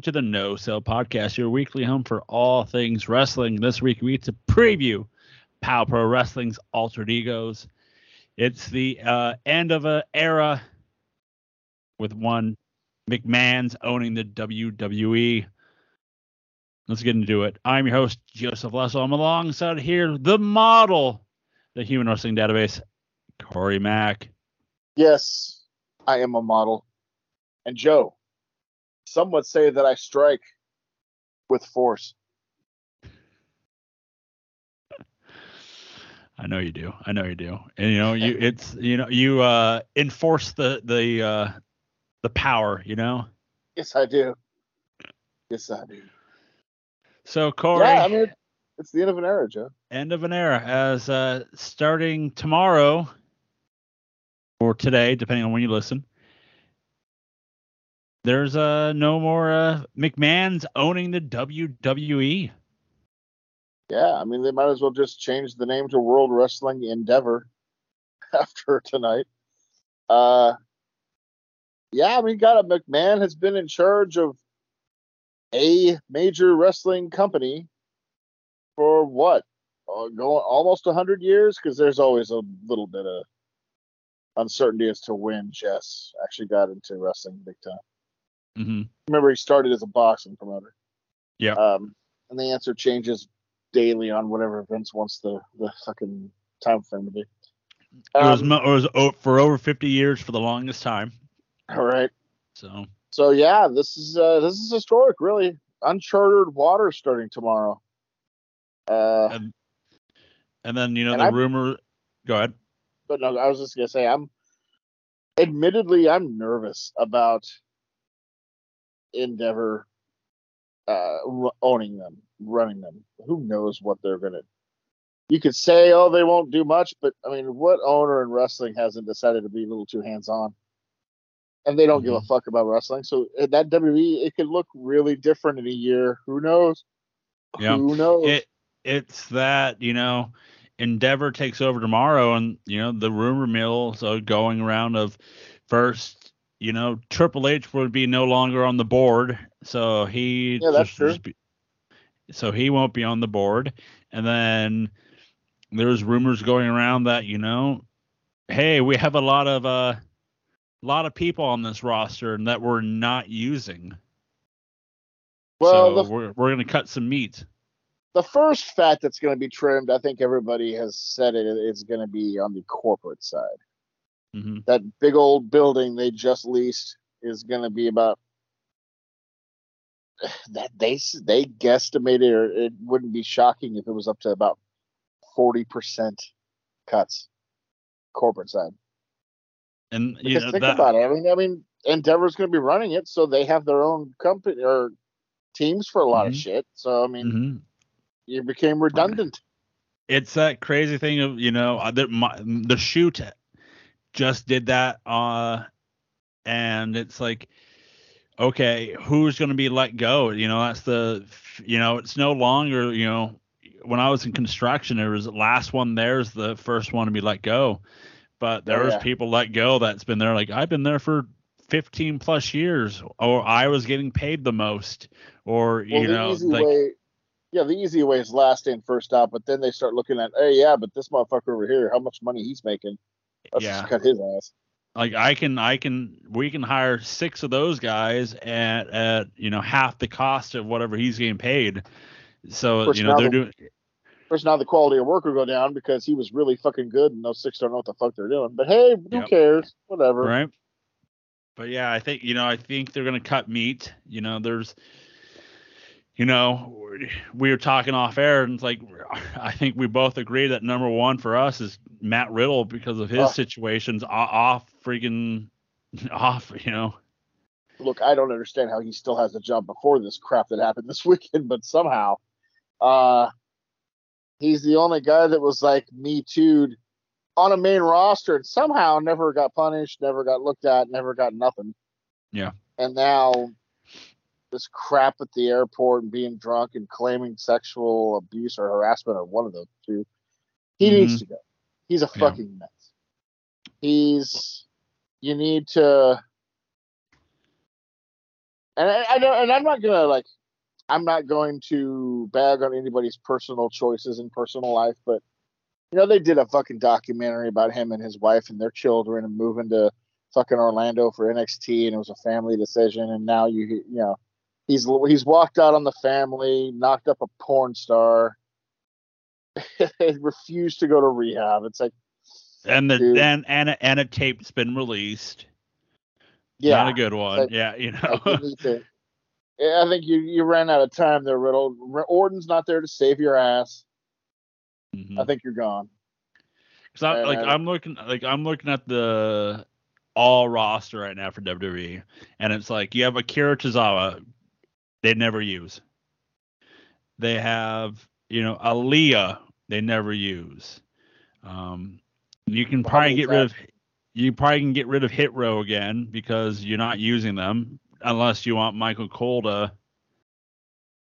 welcome to the No Sell Podcast, your weekly home for all things wrestling. This week we get to preview Pow Pro Wrestling's Altered Egos. It's the uh, end of an era with one McMahon's owning the WWE. Let's get into it. I'm your host, Joseph Lessel. I'm alongside here the model, the Human Wrestling Database, Corey Mack. Yes, I am a model. And Joe, some would say that I strike with force. I know you do. I know you do. And you know, you it's you know, you uh enforce the the uh the power, you know? Yes, I do. Yes, I do. So Corey Yeah, I mean, it's the end of an era, Joe. end of an era as uh starting tomorrow or today, depending on when you listen. There's uh no more uh McMahon's owning the. WWE. Yeah, I mean, they might as well just change the name to World Wrestling Endeavor after tonight. Uh, yeah, I mean, got a McMahon has been in charge of a major wrestling company for what? Uh, going almost 100 years? Because there's always a little bit of uncertainty as to when Jess actually got into wrestling big time. Mm-hmm. Remember, he started as a boxing promoter. Yeah. Um, and the answer changes daily on whatever Vince wants the the fucking time frame to be. it was, Um, it was for over 50 years for the longest time. all right. So So yeah, this is uh, this is historic, really. Uncharted waters starting tomorrow. Uh, and, and then you know the I'm- rumor. Go ahead. but no, I was just gonna say I'm. Admittedly, I'm nervous about Endeavor uh, owning them, running them. Who knows what they're gonna. You could say, oh, they won't do much, but I mean, what owner in wrestling hasn't decided to be a little too hands-on? And they don't give a fuck about wrestling. So uh, that WWE, it could look really different in a year. Who knows? Yeah. Who knows? It it's that you know Endeavor takes over tomorrow, and you know the rumor mills are going around of first. You know, Triple H would be no longer on the board, so he Yeah, that's just- true. just be- so he won't be on the board, and then there's rumors going around that you know, hey, we have a lot of uh, lot of people on this roster and that we're not using. well, so the we're we're gonna cut some meat. the first fat that's going to be trimmed, I think everybody has said it, is going to be on the corporate side. Hmm That big old building they just leased is going to be about that they they guesstimated, or it wouldn't be shocking if it was up to about forty percent cuts corporate side. And you know think that about it. I mean, I mean, Endeavor's going to be running it, so they have their own company or teams for a lot of Mhm. shit. So I mean, Mhm. you became redundant. it's that crazy thing of you know uh, the my, the shoot just did that uh and it's like okay who's going to be let go you know that's the you know it's no longer you know when i was in construction it was the last one there's the first one to be let go but there Oh, was yeah. people let go that's been there like i've been there for 15 plus years or i was getting paid the most or Well, you the know easy like way, yeah, the easy way is last in, first out. But then they start looking at, hey, yeah, but this motherfucker over here, how much money he's making? Let's Yeah. just cut his ass. like I can I can we can hire six of those guys at at you know half the cost of whatever he's getting paid. So course, you know they're the- doing First, now the quality of work will go down because he was really fucking good, and those six don't know what the fuck they're doing. But hey, who Yep. cares? Whatever. right. But yeah, I think you know I think they're gonna cut meat. You know there's you know we were talking off air and it's like I think we both agree that number one for us is Matt Riddle because of his Oh. situations off freaking off. You know Look, I don't understand how he still has a job before this crap that happened this weekend, but somehow, uh, he's the only guy that was like me too'd on a main roster and somehow never got punished, never got looked at, never got nothing. Yeah. And now this crap at the airport and being drunk and claiming sexual abuse or harassment or one of the two. He Mhm. needs to go. He's a Yeah. fucking mess. He's you need to And I, I don't, and I'm not gonna like, I'm not going to bag on anybody's personal choices and personal life, but you know, they did a fucking documentary about him and his wife and their children and moving to fucking Orlando for NXT, and it was a family decision. And now you, you know, he's he's walked out on the family, knocked up a porn star, refused to go to rehab. It's like, and the dude. then and a, and a tape's been released. yeah, Not a good one. like- yeah, you know. to- Yeah, I think you you ran out of time there, Riddle. Orton's not there to save your ass. Mhm. I think you're gone. Cause I'm like I- I'm looking like I'm looking at the all roster right now for WWE, and it's like you have Akira Tozawa, they never use. They have you know Aliyah, they never use. Um, you can Well, probably get rid of you probably can get rid of Hit Row again because you're not using them unless you want Michael Cole to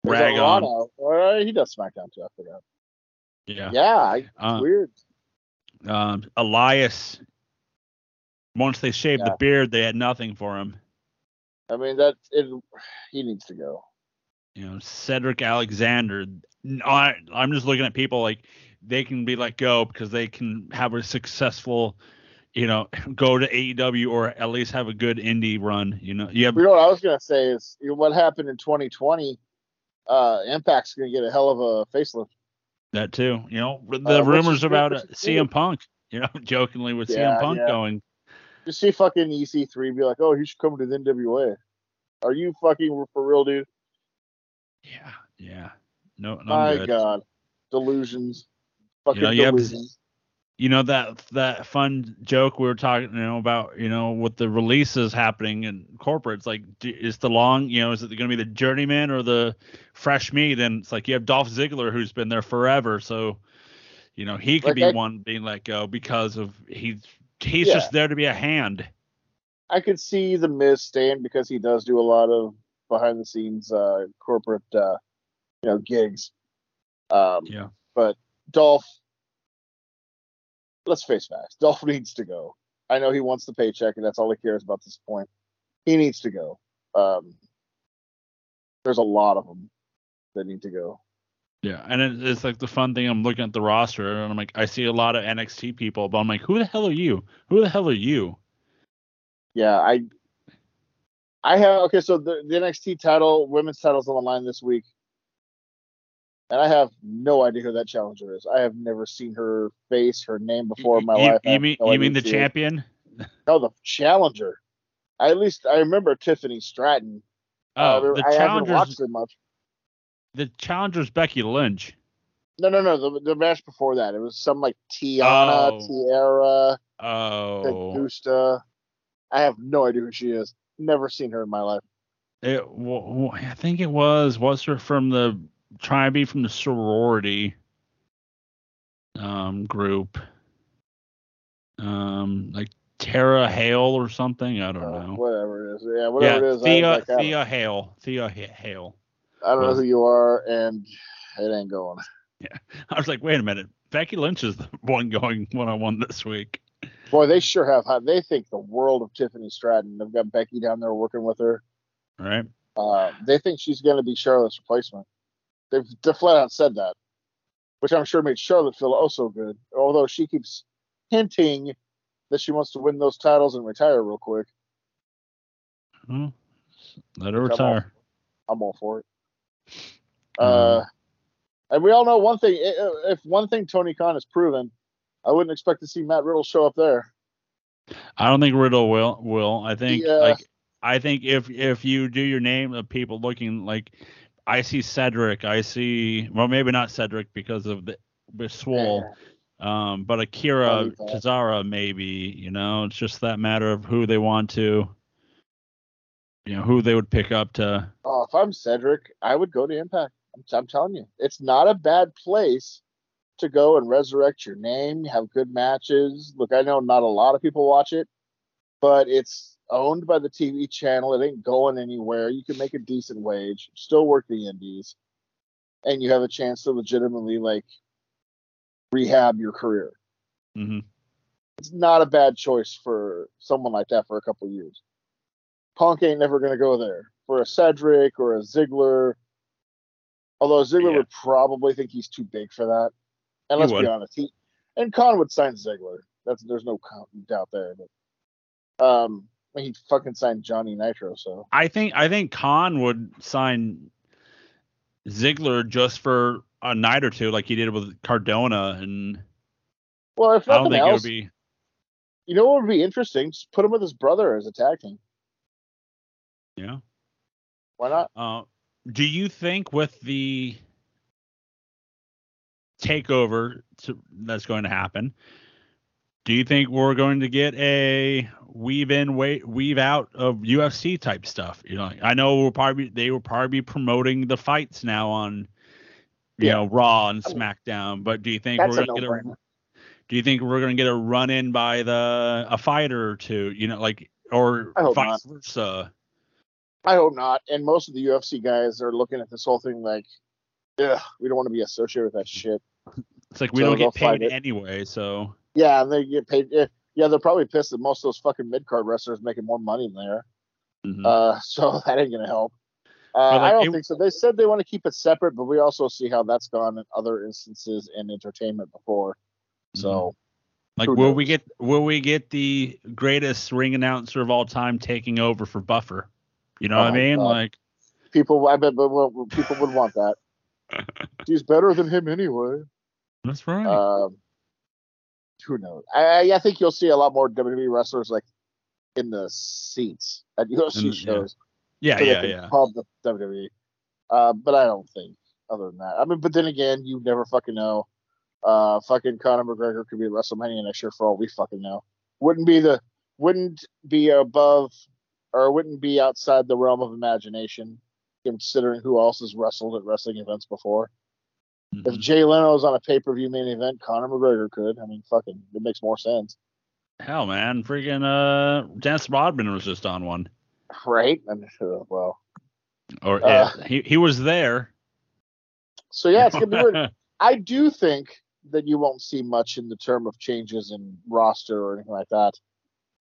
There's rag on. Uh, he does SmackDown too. I forgot. Yeah. Yeah, I, Uh, weird. Um, Elias. Once they shaved Yeah. the beard, they had nothing for him. I mean that it. He needs to go. you know Cedric Alexander. I, I'm just looking at people like they can be let go because they can have a successful, you know, go to AEW or at least have a good indie run. You know, you have You know what I was gonna say is you know, what happened in 2020. Uh, Impact's gonna get a hell of a facelift. that too. You know, the Uh, rumors about uh, CM Punk. You know, jokingly with Yeah, CM Punk yeah. going. You see fucking EC3 be like, oh, he should come to the NWA. Are you fucking for real, dude? Yeah, yeah. No, no My good. God, delusions. Fucking know, you have- delusions. you know that that fun joke we were talking you know about you know with the releases happening in corporates like is the long you know is it going to be the journeyman or the fresh meat and it's like you have Dolph Ziggler who's been there forever so you know he could Like be I- one being let go because of he's he's Yeah. just there to be a hand I could see the Miz staying because he does do a lot of behind the scenes uh, corporate, uh, you know, gigs. Um, yeah But Dolph, let's face facts. Dolph needs to go. I know he wants the paycheck, and that's all he cares about at this point. He needs to go. Um, there's a lot of them that need to go. Yeah and it, it's like the fun thing I'm looking at the roster and I'm like I see a lot of NXT people but I'm like who the hell are you who the hell are you Yeah, I, I have okay. So the, the NXT title, women's titles on the line this week, and I have no idea who that challenger is. I have never seen her face, her name before in my you, life. You mean no you mean the champion No, the challenger. I, at least I remember Tiffany Stratton. oh Uh, the I haven't challengers watched it much. The challenger's Becky Lynch. No, no, no. The, the match before that, it was some like Tiana, Oh. Tiara, Oh, Augusta. I have no idea who she is. Never seen her in my life. it, w- w- I think it was. Was her from the trying to be from the sorority um group? Um, like Tara Hale or something. I don't Uh, know. whatever it is. Yeah, Yeah, whatever it is. Thea was like, Thea Hail. Thea Hail. I don't know who you are, and it ain't going. Yeah, I was like, wait a minute. Becky Lynch is the one going one on one this week. Boy, they sure have. high- They think the world of Tiffany Stratton. They've got Becky down there working with her. Right? Uh, they think she's going to be Charlotte's replacement. They've, they flat out said that, which I'm sure made Charlotte feel oh so good. Although she keeps hinting that she wants to win those titles and retire real quick. Let her Which I'm all- retire. I'm all for it. Uh, and we all know one thing. If one thing Tony Khan has proven, I wouldn't expect to see Matt Riddle show up there. I don't think Riddle will. Will I think Yeah. like I think if if you do your name of people looking like I see Cedric, I see well maybe not Cedric because of the with Swole, um, but Akira. Tozawa maybe. You know, it's just that matter of who they want to, you know, who they would pick up to. Oh, if I'm Cedric, I would go to Impact. I'm, I'm telling you, it's not a bad place to go and resurrect your name, have good matches. Look, I know not a lot of people watch it, but it's owned by the TV channel. It ain't going anywhere. You can make a decent wage, still work the indies, and you have a chance to legitimately like rehab your career. hmm It's not a bad choice for someone like that for a couple of years. Punk ain't never going to go there for a Cedric or a Ziggler. Although Ziggler Yeah. would probably think he's too big for that. And let's be honest, he and Khan would sign Ziggler. That's there's no doubt there. But um, he fucking signed Johnny Nitro. So I think I think Khan would sign Ziggler just for a night or two, like he did with Cardona, and well, if I don't nothing think it would else, be. you know what would be interesting? Just put him with his brother as a tag team. Yeah. Why not? Uh, do you think with the takeover to, that's going to happen, do you think we're going to get a weave in, wait, weave out of UFC type stuff? You know, I know we'll probably they will probably be promoting the fights now on, you Yeah. know, Raw and SmackDown. But do you think That's we're going to get a do you think we're going to get a run in by the a fighter or two? You know, like or vice versa. I hope not. And most of the UFC guys are looking at this whole thing like, yeah, we don't want to be associated with that shit. It's like we So don't get paid anyway, so Yeah, and they get paid. eh, Yeah, they're probably pissed that most of those fucking mid card wrestlers making more money than they are. mhm. Uh, so that ain't gonna help. Uh, like, I don't it- think so. They said they want to keep it separate, but we also see how that's gone in other instances in entertainment before. So like will we get will we get the greatest ring announcer of all time taking over for Buffer? You know Oh what I mean? God. Like people, I bet, but well, people would want that. He's better than him anyway. that's right. Um, who knows? I, I think you'll see a lot more WWE wrestlers like in the seats at UFC In the- yeah. shows. yeah, so yeah, yeah. pub the WWE. Uh, but I don't think other than that. I mean, but then again, you never fucking know. Uh, fucking Conor McGregor could be at WrestleMania next year for all we fucking know. Wouldn't be the wouldn't be above or wouldn't be outside the realm of imagination, considering who else has wrestled at wrestling events before. If Mhm. Jay Leno's on a pay per view main event, Conor McGregor could. I mean, fucking, it makes more sense, Hell, man, freaking uh, Dennis Rodman was just on one, right? And uh, well, or Uh, yeah, he he was there. so yeah, it's gonna be weird. I do think that you won't see much in the term of changes in roster or anything like that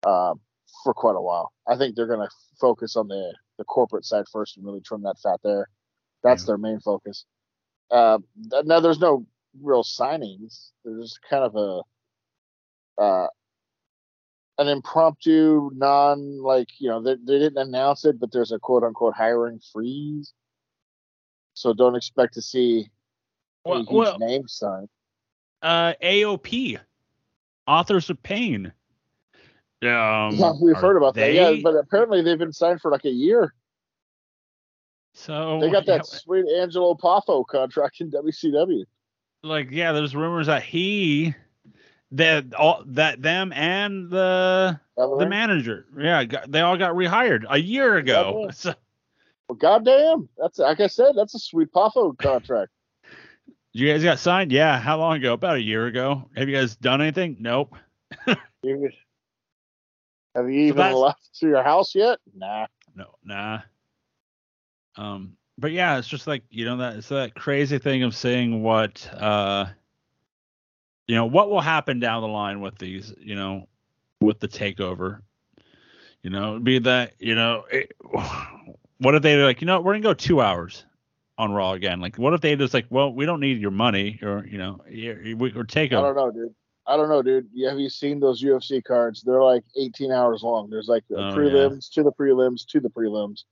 um, for quite a while. I think they're going to focus on the the corporate side first and really trim that fat there. That's Yeah. their main focus. Uh, now, there's no real signings. There's kind of a uh, an impromptu, non like you know they, they didn't announce it, but there's a quote unquote hiring freeze. So don't expect to see Well, well, names signed. uh, AOP, Authors of Pain. Um, yeah, we've heard about that. Yeah, but apparently they've been signed for like a year. so They got yeah, that sweet Angelo Poffo contract in WCW. like yeah, there's rumors that he that all that them and the the manager, yeah, got, they all got rehired a year ago. Yeah. So, goddamn, that's like I said, that's a sweet Poffo contract. you guys got signed? Yeah. How long ago? About a year ago. Have you guys done anything? Nope. Have you even that's- left to your house yet? Nah. No, nah. Um, but yeah, it's just like you know that it's that crazy thing of seeing what uh, you know, what will happen down the line with these, you know, with the takeover. You know, be that you know, it, what if they like, you know, we're gonna go two hours on Raw again? Like, what if they just like, well, we don't need your money, or you know, you- we or I don't know, dude. I don't know, dude. You- Have you seen those UFC cards? They're like 18 hours long. There's like the Oh, yeah. prelims to the prelims to the prelims.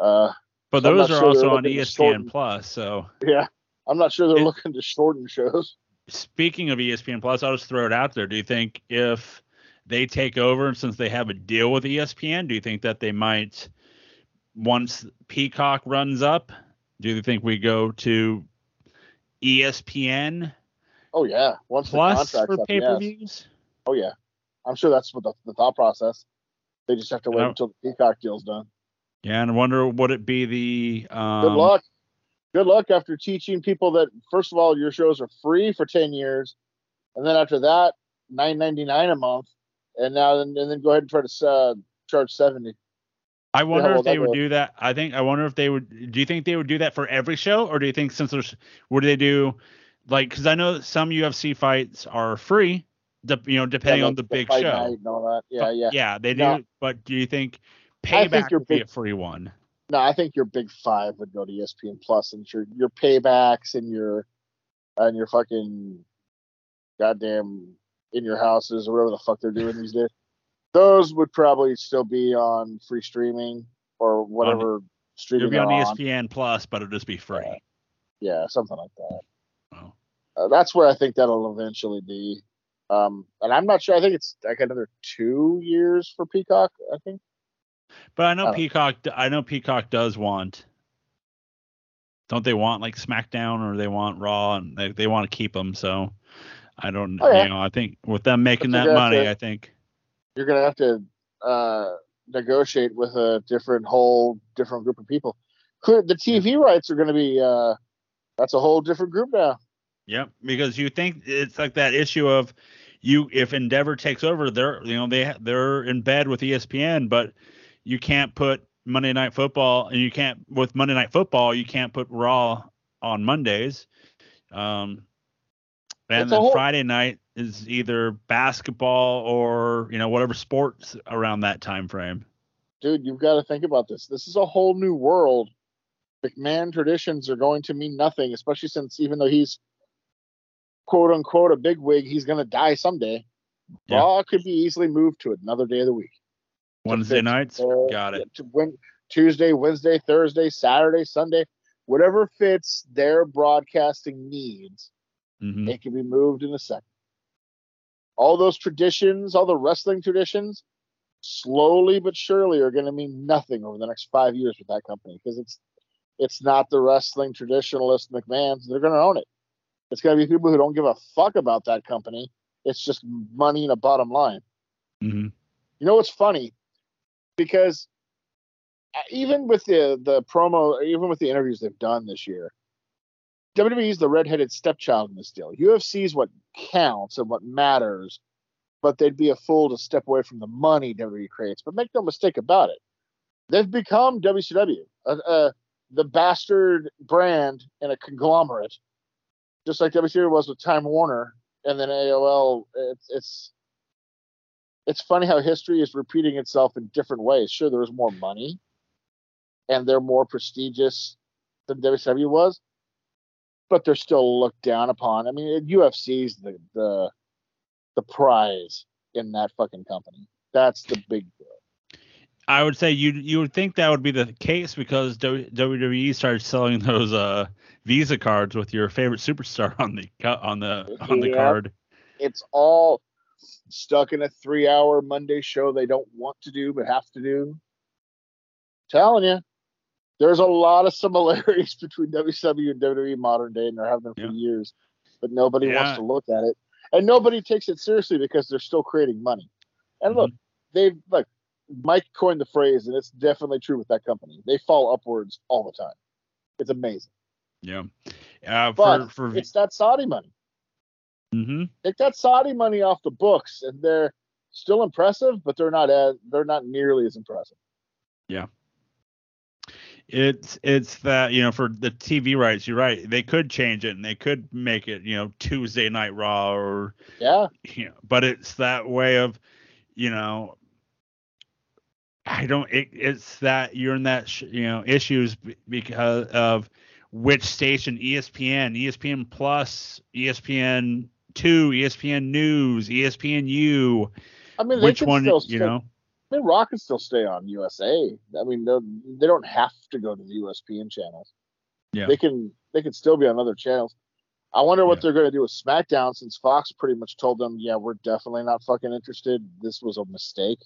Uh, But those are sure also on ESPN Plus, so. yeah. I'm not sure they're It- looking to shorten shows. Speaking of ESPN Plus, I'll just throw it out there. Do you think if they take over, and since they have a deal with ESPN, do you think that they might, once Peacock runs up, do you think we go to ESPN Oh yeah. Once Plus the contract's for pay per views? Oh yeah. I'm sure that's what the, the thought process. They just have to wait until the Peacock deal's done. Yeah, and I wonder would it be the um, Good luck. Good luck after teaching people that first of all your shows are free for ten years, and then after that nine ninety nine a month, and now and, then go ahead and try to uh, charge seventy. I wonder will if they would do that. I think I wonder if they would. Do you think they would do that for every show, or do you think since there's would they do like because I know some UFC fights are free, de- you know, depending Yeah, on the like big show. night and all that. Yeah, yeah. Yeah, they do. No. But do you think Payback would be big- a free one. No, I think your big five would go to ESPN Plus and your your paybacks and your and your fucking goddamn in your houses or whatever the fuck they're doing these days. Those would probably still be on free streaming or whatever streaming. It'll be on on. ESPN Plus, but it'll just be free. Yeah, something like that. Uh, that's where I think that'll eventually be. Um, and I'm not sure. I think it's like another two years for Peacock. I think. But I know Oh. Peacock. I know Peacock does want. Don't they want like SmackDown or they want Raw and they they want to keep them? So I don't. Oh, yeah. You know, I think with them making that money, to- I think. you're gonna have to uh, negotiate with a different whole different group of people. Clear the TV rights are gonna be uh, that's a whole different group now. Yep, because you think it's like that issue of you if Endeavor takes over, they're you know they they're in bed with ESPN, but you can't put Monday Night Football and you can't with Monday Night Football you can't put Raw on Mondays. Um, and It's then whole- Friday night is either basketball or you know whatever sports around that time frame. Dude, you've got to think about this. This is a whole new world. McMahon traditions are going to mean nothing, especially since even though he's quote unquote a big wig, he's gonna die someday. Yeah. Raw could be easily moved to another day of the week. Wednesday nights, their- got it. to win Tuesday, Wednesday, Thursday, Saturday, Sunday, whatever fits their broadcasting needs, hmm it can be moved in a second. All those traditions, all the wrestling traditions, slowly but surely are going to mean nothing over the next five years with that company because it's it's not the wrestling traditionalist McMahon's. They're going to own it. It's going to be people who don't give a fuck about that company. It's just money and a bottom line. hmm You know what's funny? Because uh, even with the the promo, even with the interviews they've done this year, WWE's the redheaded stepchild in this deal. UFC UFC's what counts and what matters, but they'd be a fool to step away from the money WWE creates. But make no mistake about it, they've become WCW, uh, uh, the bastard brand and a conglomerate, just like WCW was with Time Warner, and then AOL. It's it's it's funny how history is repeating itself in different ways. Sure, there was more money, and they're more prestigious than WCW was, but they're still looked down upon. I mean, UFC's the the the prize in that fucking company. That's the big deal. I would say you you would think that would be the case because WWE started selling those uh Visa cards with your favorite superstar on the on the on the Yeah. card. It's all stuck in a three-hour Monday show they don't want to do but have to do. telling you, there's a lot of similarities between WCW and WWE modern day, and there have been for Yeah. years, but nobody Yeah. wants to look at it, and nobody takes it seriously because they're still creating money. And look, they've look, Mike coined the phrase, and it's definitely true with that company. They fall upwards all the time. It's amazing, Yeah. Uh, but for for it's that Saudi money. hmm Take that Saudi money off the books, and they're still impressive, but they're not as they're not nearly as impressive. Yeah. It's it's that you know for the TV rights, you're right. They could change it and they could make it you know Tuesday Night Raw or Yeah, you know, but it's that way of you know i don't it, it's that you're in that sh- you know issues b- because of which station espn espn plus espn 2 espn news ESPN U. I mean, they which one still you know I mean, Raw can still stay on USA. I mean, they don't have to go to the USPN channels. Yeah. They can they can still be on other channels. I wonder what Yeah. they're going to do with SmackDown since Fox pretty much told them, yeah, we're definitely not fucking interested. This was a mistake,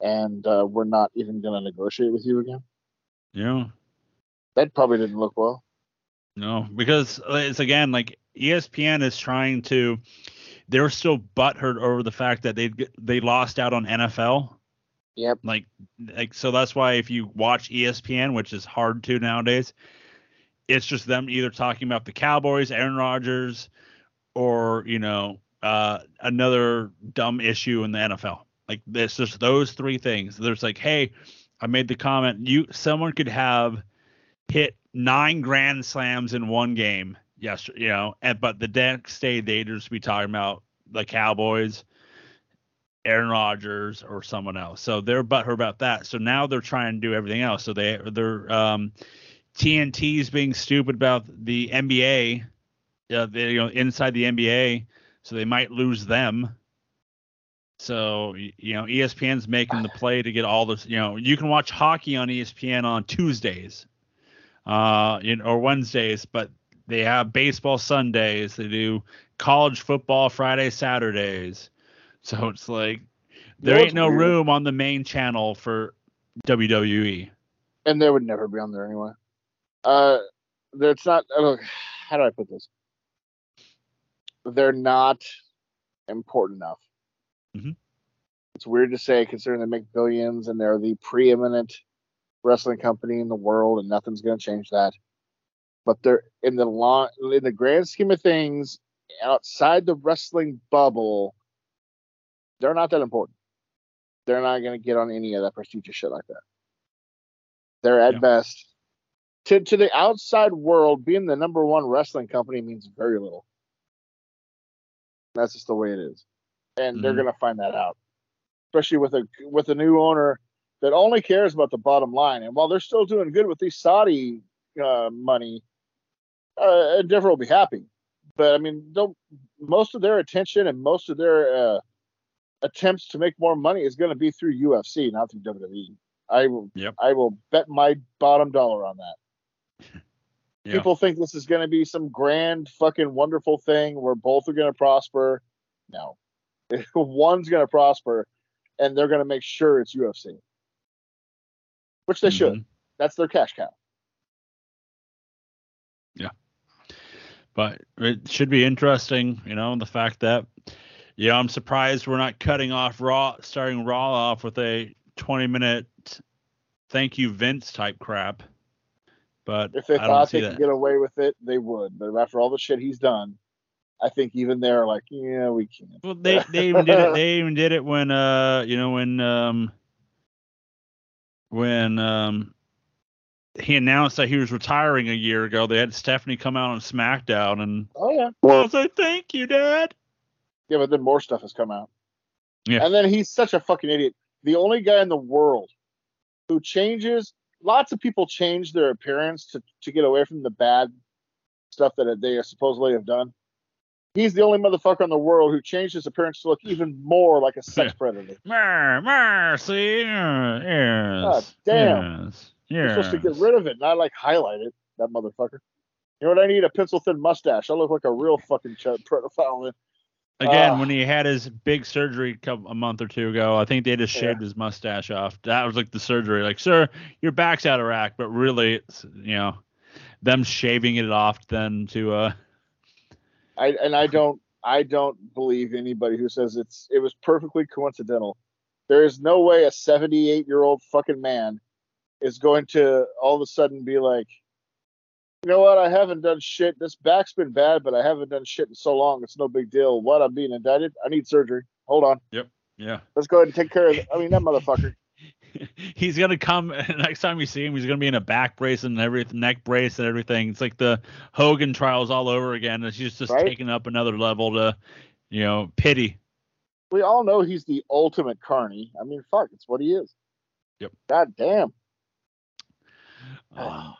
and uh, we're not even going to negotiate with you again. Yeah. That probably didn't look well. No, because uh, it's again like ESPN is trying to. They're still butthurt over the fact that they they lost out on NFL. Yep. Like like so that's why if you watch ESPN, which is hard to nowadays, it's just them either talking about the Cowboys, Aaron Rodgers, or you know uh, another dumb issue in the NFL. Like this, just those three things. There's like, hey, I made the comment. You someone could have hit nine grand slams in one game. Yes, you know, and but the next day they just be talking about the Cowboys Aaron Rodgers or someone else. So they're butthurt about that. So now they're trying to do everything else. So they they're um, TNT's being stupid about the NBA. Uh, they, you know, inside the NBA, so they might lose them. So you know, ESPN's making the play to get all this. You know, you can watch hockey on ESPN on Tuesdays, uh, in, or Wednesdays, but they have baseball Sundays. They do college football Friday, Saturdays. So it's like there ain't no weird? room on the main channel for WWE. And they would never be on there anyway. Uh, it's not. How do I put this? They're not important enough. Mm-hmm. It's weird to say, considering they make billions and they're the preeminent wrestling company in the world, and nothing's going to change that. But they're in the long, in the grand scheme of things, outside the wrestling bubble, they're not that important. They're not going to get on any of that prestigious shit like that. They're at yeah. best to to the outside world. Being the number one wrestling company means very little. That's just the way it is, and mm-hmm. they're going to find that out, especially with a with a new owner that only cares about the bottom line. And while they're still doing good with these Saudi uh, money, uh, Endeavor will be happy. But I mean, most of their attention and most of their uh, attempts to make more money is going to be through UFC, not through WWE. I will. Yep. I will bet my bottom dollar on that. yep. People think this is going to be some grand, fucking wonderful thing where both are going to prosper. No, one's going to prosper, and they're going to make sure it's UFC, which they mm-hmm. should. That's their cash cow. Yeah. But it should be interesting, you know, the fact that yeah, I'm surprised we're not cutting off Raw, starting Raw off with a 20 minute thank you Vince type crap. But if they I thought they that. could get away with it, they would. But after all the shit he's done, I think even they're like, yeah, we can't. Well, they they even did it. They even did it when uh you know when um when um he announced that he was retiring a year ago. They had Stephanie come out on SmackDown and oh yeah, well, say thank you, Dad. Yeah, but then more stuff has come out. Yeah. And then he's such a fucking idiot. The only guy in the world who changes lots of people change their appearance to, to get away from the bad stuff that they supposedly have done. He's the only motherfucker in the world who changed his appearance to look even more like a sex predator. Mercy, yes. God damn. Yes. You're supposed to get rid of it, not like highlight it, that motherfucker. You know what I need? A pencil thin mustache. I look like a real fucking ch- pedophile. Again, uh, when he had his big surgery a month or two ago, I think they just shaved yeah. his mustache off. That was like the surgery. Like, sir, your back's out of rack, but really, it's you know, them shaving it off then to uh. I and I don't I don't believe anybody who says it's it was perfectly coincidental. There is no way a 78 year old fucking man is going to all of a sudden be like, you know what? I haven't done shit. This back's been bad, but I haven't done shit in so long. It's no big deal. What? I'm being indicted. I need surgery. Hold on. Yep. Yeah. Let's go ahead and take care of it. I mean, that motherfucker. he's gonna come next time you see him. He's gonna be in a back brace and everything, neck brace and everything. It's like the Hogan trials all over again. It's just just right? taking up another level to, you know, pity. We all know he's the ultimate carny. I mean, fuck, it's what he is. Yep. God damn. Oh.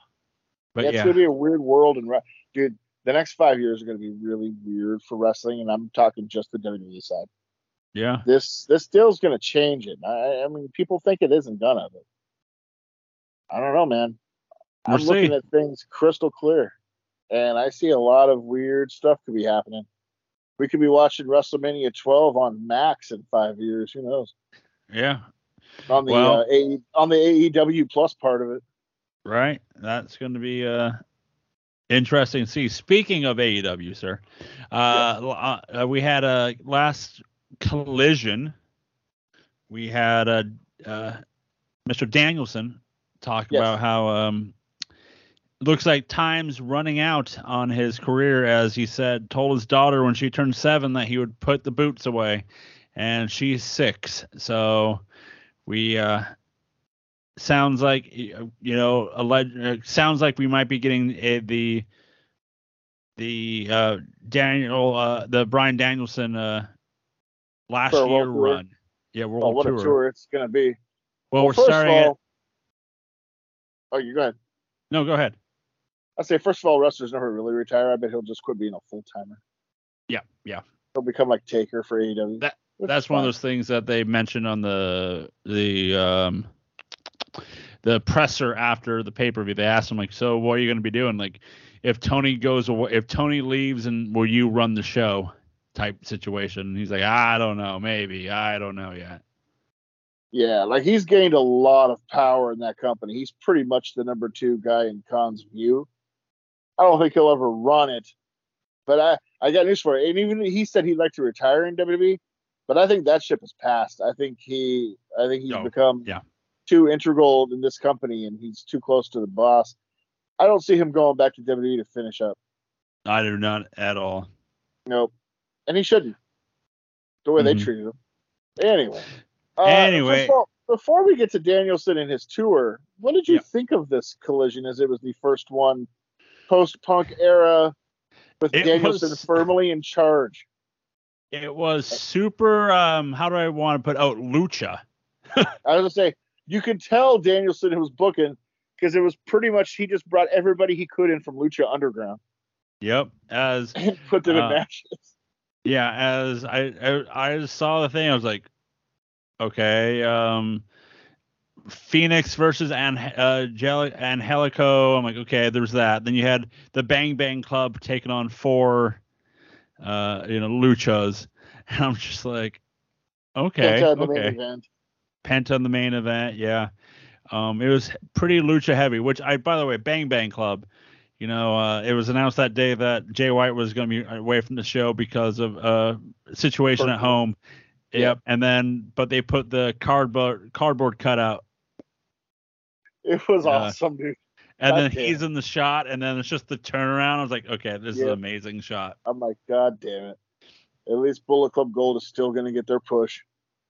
But yeah, it's gonna be a weird world, and dude, the next five years are gonna be really weird for wrestling, and I'm talking just the WWE side. Yeah. This this deal's gonna change it. I, I mean, people think it isn't gonna, but I don't know, man. We'll I'm see. looking at things crystal clear, and I see a lot of weird stuff could be happening. We could be watching WrestleMania 12 on Max in five years. Who knows? Yeah. On the well, uh, A, on the AEW Plus part of it. Right. That's going to be uh, interesting to see. Speaking of AEW, sir, uh, yeah. uh, we had a last collision. We had a uh, Mr. Danielson talk yes. about how um, looks like time's running out on his career, as he said, told his daughter when she turned seven that he would put the boots away, and she's six. So we uh, sounds like you know alleged, uh, sounds like we might be getting a, the the uh, Daniel uh, the Bryan Danielson uh, last year run. Yeah, world Oh, what tour. a tour it's gonna be. Well, we're first starting. of at, oh, you go ahead. no, go ahead. I say first of all, wrestlers never really retire. I bet he'll just quit being a full timer. Yeah, yeah. He'll become like Taker for AEW. That- That's one of those things that they mentioned on the the um the presser after the pay per view. They asked him like, "So what are you going to be doing? Like, if Tony goes away, if Tony leaves, and will you run the show?" Type situation. He's like, "I don't know, maybe. I don't know yet." Yeah, like he's gained a lot of power in that company. He's pretty much the number two guy in Khan's view. I don't think he'll ever run it, but I I got news for you. And even he said he'd like to retire in WWE, but I think that ship has passed. I think he I think he's Oh, become yeah. too integral in this company, and he's too close to the boss. I don't see him going back to WWE to finish up. I do not at all. Nope, and he shouldn't. The way they Mhm. treated him. Anyway. Uh, Anyway. all, before we get to Danielson and his tour, what did you Yeah. think of this collision as it was the first one post punk era with It Danielson was- firmly in charge? It was super. Um, how do I want to put out lucha? I was gonna say you could tell Danielson was booking because it was pretty much he just brought everybody he could in from Lucha Underground Yep. As and put them Uh, in matches. Yeah, as I, I I saw the thing, I was like, okay, um, Fénix versus An uh, Angelico. I'm like, okay, there's that. Then you had the Bang Bang Club taking on four, uh, you know, luchas, and I'm just like, okay, Penta the okay, event. Penta in the main event, yeah. Um, it was pretty lucha heavy, which I, by the way, Bang Bang Club. You know, uh, it was announced that day that Jay White was going to be away from the show because of uh, situation at home. Yeah. Yep. And then, but they put the cardboard cardboard cutout, It was Yeah. awesome, dude. and God then damn. he's in the shot, and then it's just the turnaround. I was like, okay, this is an amazing shot. I'm like, God damn it. At least Bullet Club Gold is still gonna get their push.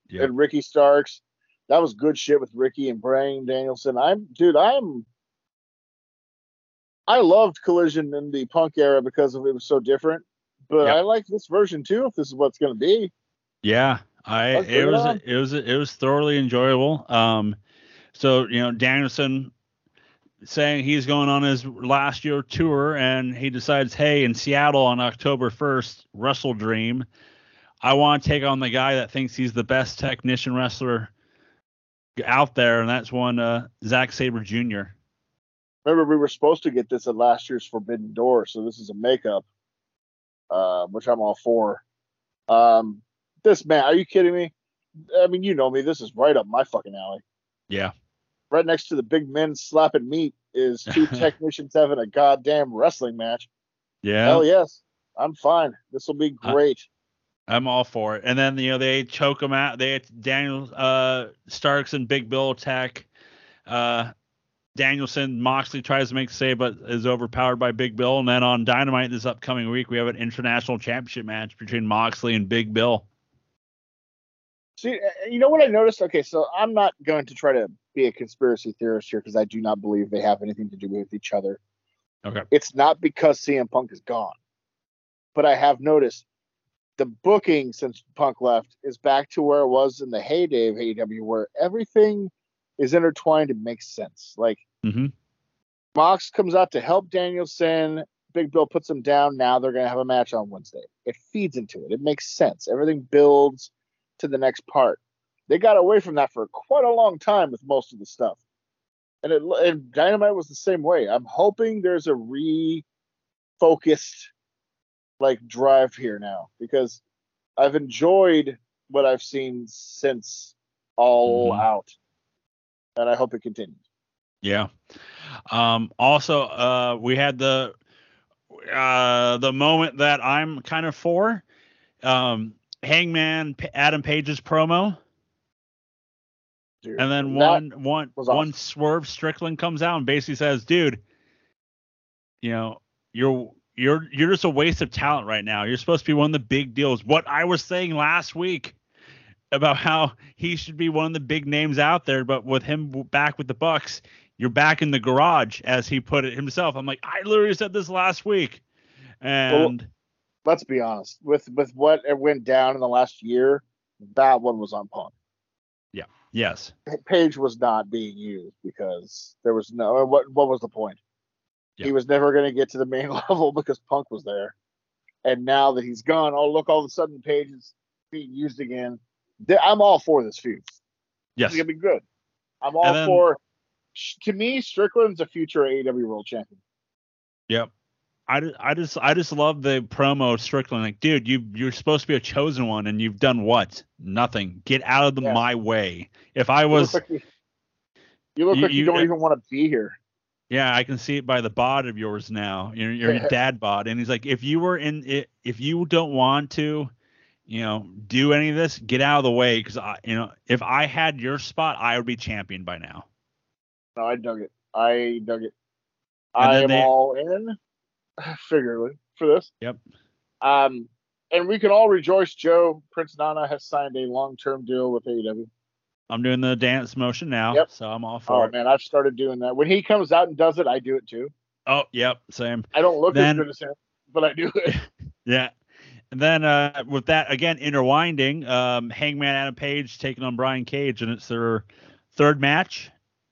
Yep. And Ricky Starks, that was good shit with Ricky and Bryan Danielson. I'm dude, I'm I loved Collision in the punk era because of it was so different. But Yep. I like this version too, if this is what's gonna be. Yeah, I Let's it was on. it was it was thoroughly enjoyable. Um, so you know Danielson saying he's going on his last year tour, and he decides, hey, in Seattle on October first, Wrestle Dream, I want to take on the guy that thinks he's the best technician wrestler out there, and that's one uh, Zack Sabre Jr. Remember we were supposed to get this at last year's Forbidden Door, so this is a makeup. Uh, which I'm all for. Um this man, are you kidding me? I mean, you know me, this is right up my fucking alley. Yeah, right next to the big men slapping meat is two technicians having a goddamn wrestling match. yeah. Hell yes, I'm fine. This will be great. I'm all for it. And then you know they choke them out. They Daniel uh, Starks and Big Bill attack. Uh, Danielson Moxley tries to make the save, but is overpowered by Big Bill. And then on Dynamite this upcoming week, we have an international championship match between Moxley and Big Bill. See, uh, you know what I noticed? Okay, so I'm not going to try to be a conspiracy theorist here because I do not believe they have anything to do with each other. Okay. It's not because CM Punk is gone, but I have noticed the booking since Punk left is back to where it was in the heyday of AEW, where everything is intertwined and makes sense. Like Mm-hmm. Mox comes out to help Danielson. Big Bill puts him down. Now they're going to have a match on Wednesday. It feeds into it. It makes sense. Everything builds to the next part. They got away from that for quite a long time with most of the stuff. And, it, and Dynamite was the same way. I'm hoping there's a refocused like drive here now because I've enjoyed what I've seen since All Mhm. Out. And I hope it continues. Yeah. Um, also, uh, we had the uh, the moment that I'm kind of for. Um, Hangman Adam Page's promo. Dude, And then one one was one awesome. swerve Strickland comes out and basically says, "Dude, you know, you're you're you're just a waste of talent right now. You're supposed to be one of the big deals." What I was saying last week about how he should be one of the big names out there, but with him back with the Bucks, you're back in the garage, as he put it himself. I'm like, I literally said this last week, and let's be honest with with what it went down in the last year that one was on punk Yeah. Yes. Page was not being used because there was no uh, what what was the point? Yeah. He was never going to get to the main level because Punk was there. And now that he's gone, oh look, all of a sudden Page is being used again. I'm all for this feud. Yes. It's gonna be good. I'm all then- for. To me, Strickland's a future AEW World Champion. Yep. I, I just I just love the promo of Strickland. Like, dude, you you're supposed to be a chosen one, and you've done what? Nothing. Get out of the, Yeah. my way. If I You was, look like you, you, look You- like you, you- don't even want to be here. yeah, I can see it by the bod of yours now. You're you're your dad bod, and he's like, if you were in it, if you don't want to, you know, do any of this, get out of the way, because I, you know, if I had your spot, I would be champion by now. No, I dug it. I dug it. And I am they- all in, figuratively, for this. Yep. Um, and we can all rejoice. Joe Prince Nana has signed a long-term deal with AEW. I'm doing the dance motion now, Yep. so I'm all for Oh it. man, I've started doing that. When he comes out and does it, I do it too. Oh, yep, same. I don't look Then- as good as him, but I do it. Yeah. And then uh, with that again interwinding, um, Hangman Adam Page taking on Brian Cage, and it's their third match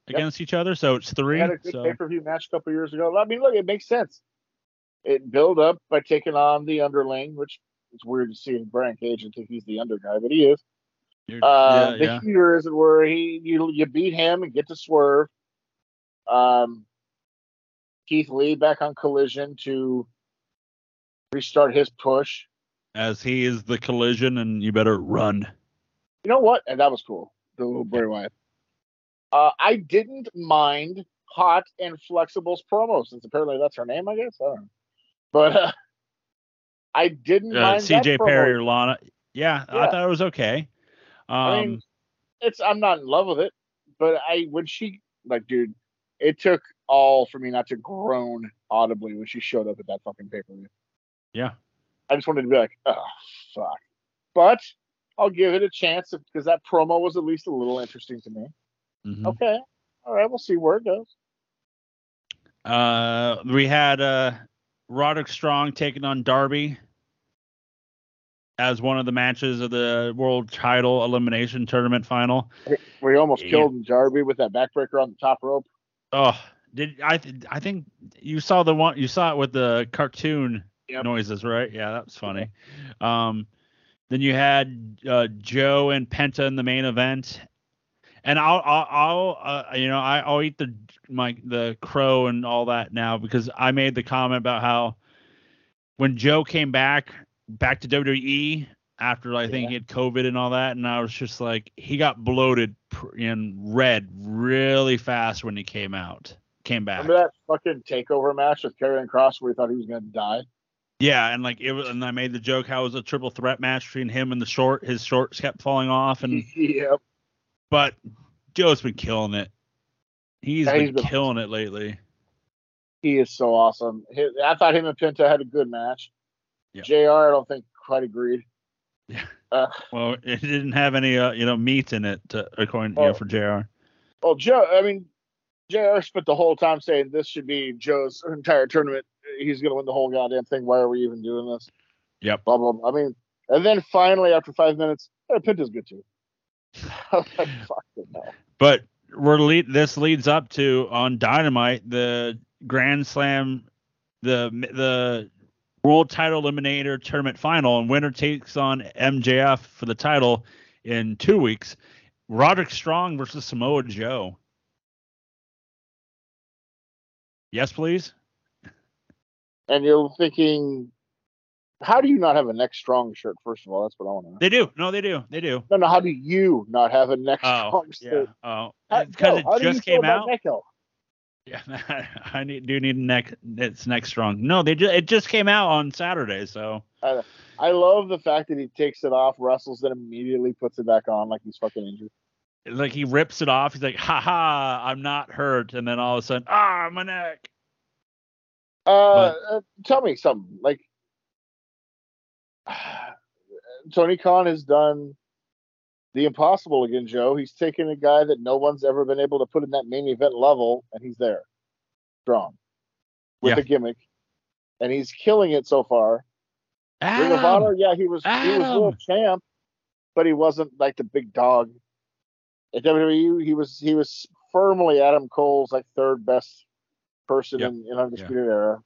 Yep. against each other. So it's three. We had a good so, pay-per-view match a couple years ago. I mean, look, it makes sense. It built up by taking on the underling, which it's weird to see in Brian Cage and think he's the under guy, but he is. Uh, yeah, the yeah. heater, as it were, he you you beat him and get to swerve. Um, Keith Lee back on Collision to restart his push. As he is the collision, and you better run. You know what? And that was cool. The little Bray Wyatt. Uh, I didn't mind Hot and Flexible's promo, since apparently that's her name, I guess. I don't know. But uh, I didn't Uh, mind that CJ. Perry or Lana. Yeah, I thought it was okay. Um, I mean, it's I'm not in love with it, but I when she like, dude, it took all for me not to groan audibly when she showed up at that fucking pay per view. yeah. I just wanted to be like, oh fuck. But I'll give it a chance because that promo was at least a little interesting to me. mhm. Okay, all right, we'll see where it goes. Uh, we had uh, Roderick Strong taking on Darby as one of the matches of the World Title Elimination Tournament final. He almost Yeah. killed Darby with that backbreaker on the top rope. Oh, did I? Th- I think you saw the one. You saw it with the cartoon Yep. noises, right? Yeah, that was funny. Um, then you had uh, Joe and Penta in the main event, and I'll, I'll, I'll uh, you know, I, I'll eat the my the crow and all that now because I made the comment about how when Joe came back back to WWE after I think Yeah. he had COVID and all that, and I was just like, he got bloated and red really fast when he came out, came back. Remember that fucking takeover match with Karrion Kross where he thought he was gonna die? Yeah, and like it was, and I made the joke how it was a triple threat match between him and the short. His shorts kept falling off, and yep. but Joe's been killing it. He's Yeah, been he's been killing it lately. He is so awesome. I thought him and Penta had a good match. Yeah. Jr. I don't think quite agreed. Yeah. Uh, Well, it didn't have any, uh, you know, meat in it, to, according, you know, Oh. for Jr. well, Joe. I mean, Jr. spent the whole time saying this should be Joe's entire tournament. He's gonna win the whole goddamn thing. Why are we even doing this? Yep. Blah blah. blah. I mean, and then finally after five minutes, hey, Penta's good too. I was like, fuck it, no. But we're lead, this leads up to on Dynamite the Grand Slam, the the World Title Eliminator Tournament Final, and winner takes on MJF for the title in two weeks. Roderick Strong versus Samoa Joe. Yes, please. And you're thinking, how do you not have a neck strong shirt? First of all, that's what I want to know. They do. No, they do. They do. No, no. How do you not have a neck Oh, strong yeah. shirt? Oh, because it just came out. Yeah, I need, do need a neck. It's neck strong. No, they just it just came out on Saturday, so I, I love the fact that he takes it off, wrestles, then immediately puts it back on like he's fucking injured. like he rips it off. He's like, "Ha ha, I'm not hurt," and then all of a sudden, ah, my neck. Uh, uh, tell me something. Like Tony Khan has done the impossible again, Joe. He's taken a guy that no one's ever been able to put in that main event level, and he's there, strong, with Yeah. a gimmick, and he's killing it so far. Ring of Honor, yeah, he was he was Adam! world champ, but he wasn't like the big dog. at WWE, he was he was firmly Adam Cole's like third best person Yep. in, in Undisputed Era.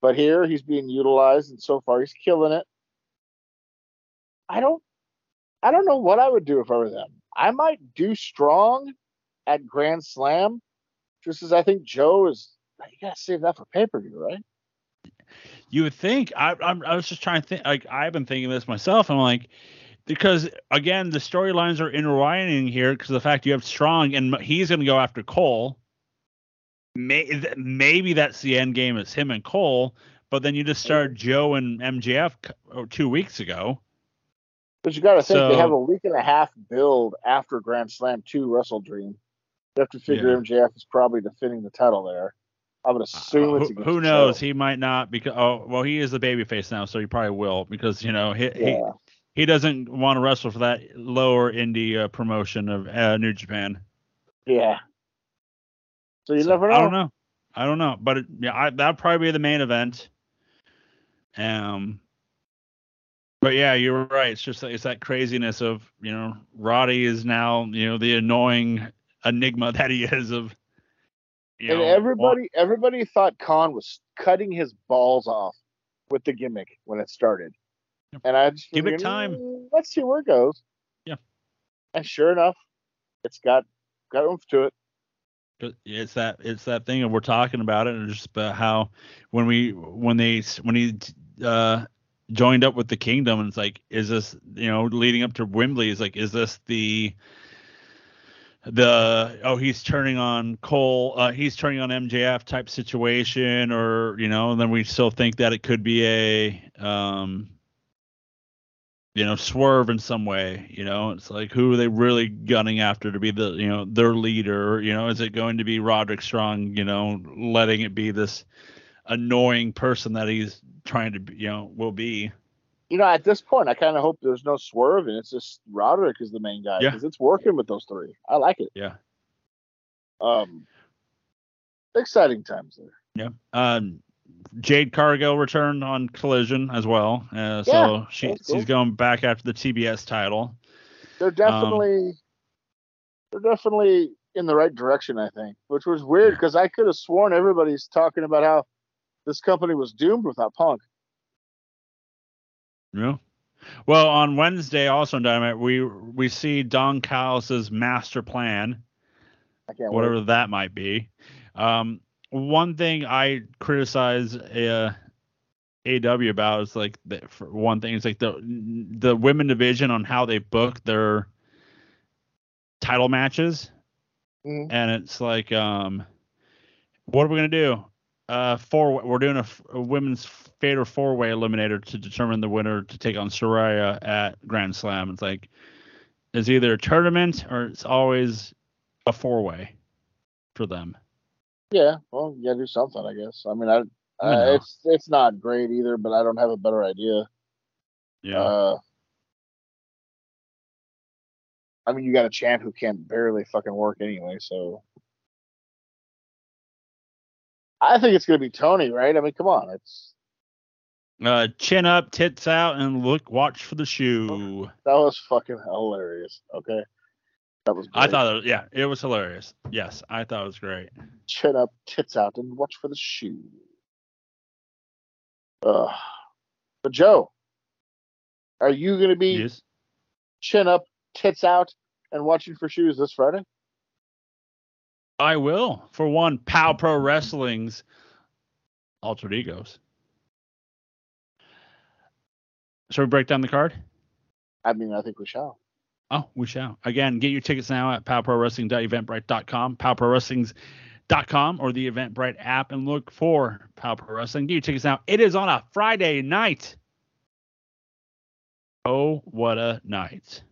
But here he's being utilized, and so far he's killing it. I don't, I don't know what I would do if I were them. I might do strong at Grand Slam, just as I think Joe is. You gotta save that for pay per view, right? You would think. I, I'm, I was just trying to think. Like I've been thinking this myself. I'm like, because again, the storylines are intertwining here because the fact you have Strong and he's going to go after Cole. May, maybe that's the end game. It's him and Cole. But then you just started Joe and MJF oh, two weeks ago. But you got to think they have a week and a half build after Grand Slam 2 Wrestle Dream. You have to figure Yeah. MJF is probably defending the title there. I would assume Uh, who, who knows? He might not because oh well he is the babyface now, so he probably will because you know he he, he doesn't want to wrestle for that lower indie uh, promotion of uh, New Japan. Yeah. So you So, never know. I don't know. I don't know, but it, yeah, I, that'd probably be the main event. Um, but yeah, you're right. It's just it's that craziness of you know Roddy is now you know the annoying enigma that he is of. You and know, everybody everybody thought Khan was cutting his balls off with the gimmick when it started. And I just Give it time. "Mm, Let's see where it goes. Yeah. And sure enough, it's got got oomph to it. It's that it's that thing and we're talking about it and just about how when we when they when he uh joined up with the kingdom and it's like is this you know leading up to Wembley is like is this the the oh he's turning on Cole uh he's turning on MJF type situation or you know and then we still think that it could be a um you know swerve in some way you know it's like who are they really gunning after to be the you know their leader you know is it going to be Roderick Strong you know letting it be this annoying person that he's trying to be, you know will be You know, at this point, I kind of hope there's no swerve and it's just Roderick is the main guy Yeah. because it's working with those three. I like it. yeah Um, exciting times there. yeah um Jade Cargill returned on Collision as well uh, so Yeah, she cool. she's going back after the TBS title They're Um, definitely they're definitely in the right direction, I think, which was weird because I could have sworn everybody's talking about how this company was doomed without Punk. Yeah. Well, on Wednesday, also in Dynamite, we we see Don Callis's master plan, I can't whatever wait. that might be. Um, one thing I criticize uh, AW about is like the, for one thing is like the the women division on how they book their title matches, Mhm. and it's like, um, what are we gonna do? Uh, four. We're doing a women's fatal four way eliminator to determine the winner to take on Saraya at Grand Slam. It's like it's either a tournament or it's always a four way for them. Yeah, well, you gotta do something, I guess. I mean, I, I uh, it's it's not great either, but I don't have a better idea. Yeah. Uh, I mean, you got a champ who can barely fucking work anyway, so I think it's gonna be Toni, right? I mean, come on, it's Uh, chin up, tits out, and look, watch for the shoe. that was fucking hilarious. Okay, that was. I thought, it was, yeah, it was hilarious. Yes, I thought it was great. chin up, tits out, and watch for the shoe. Uh, but Joe, are you gonna be Yes. chin up, tits out, and watching for shoes this Friday? I will. For one, Pow Pro Wrestling's Altered Egos. Shall we break down the card? I mean, I think we shall. Oh, we shall. Again, get your tickets now at powprowrestling.eventbrite.com, powprowrestling.com, or the Eventbrite app, and look for Pow Pro Wrestling. Get your tickets now. It is on a Friday night. Oh, what a night.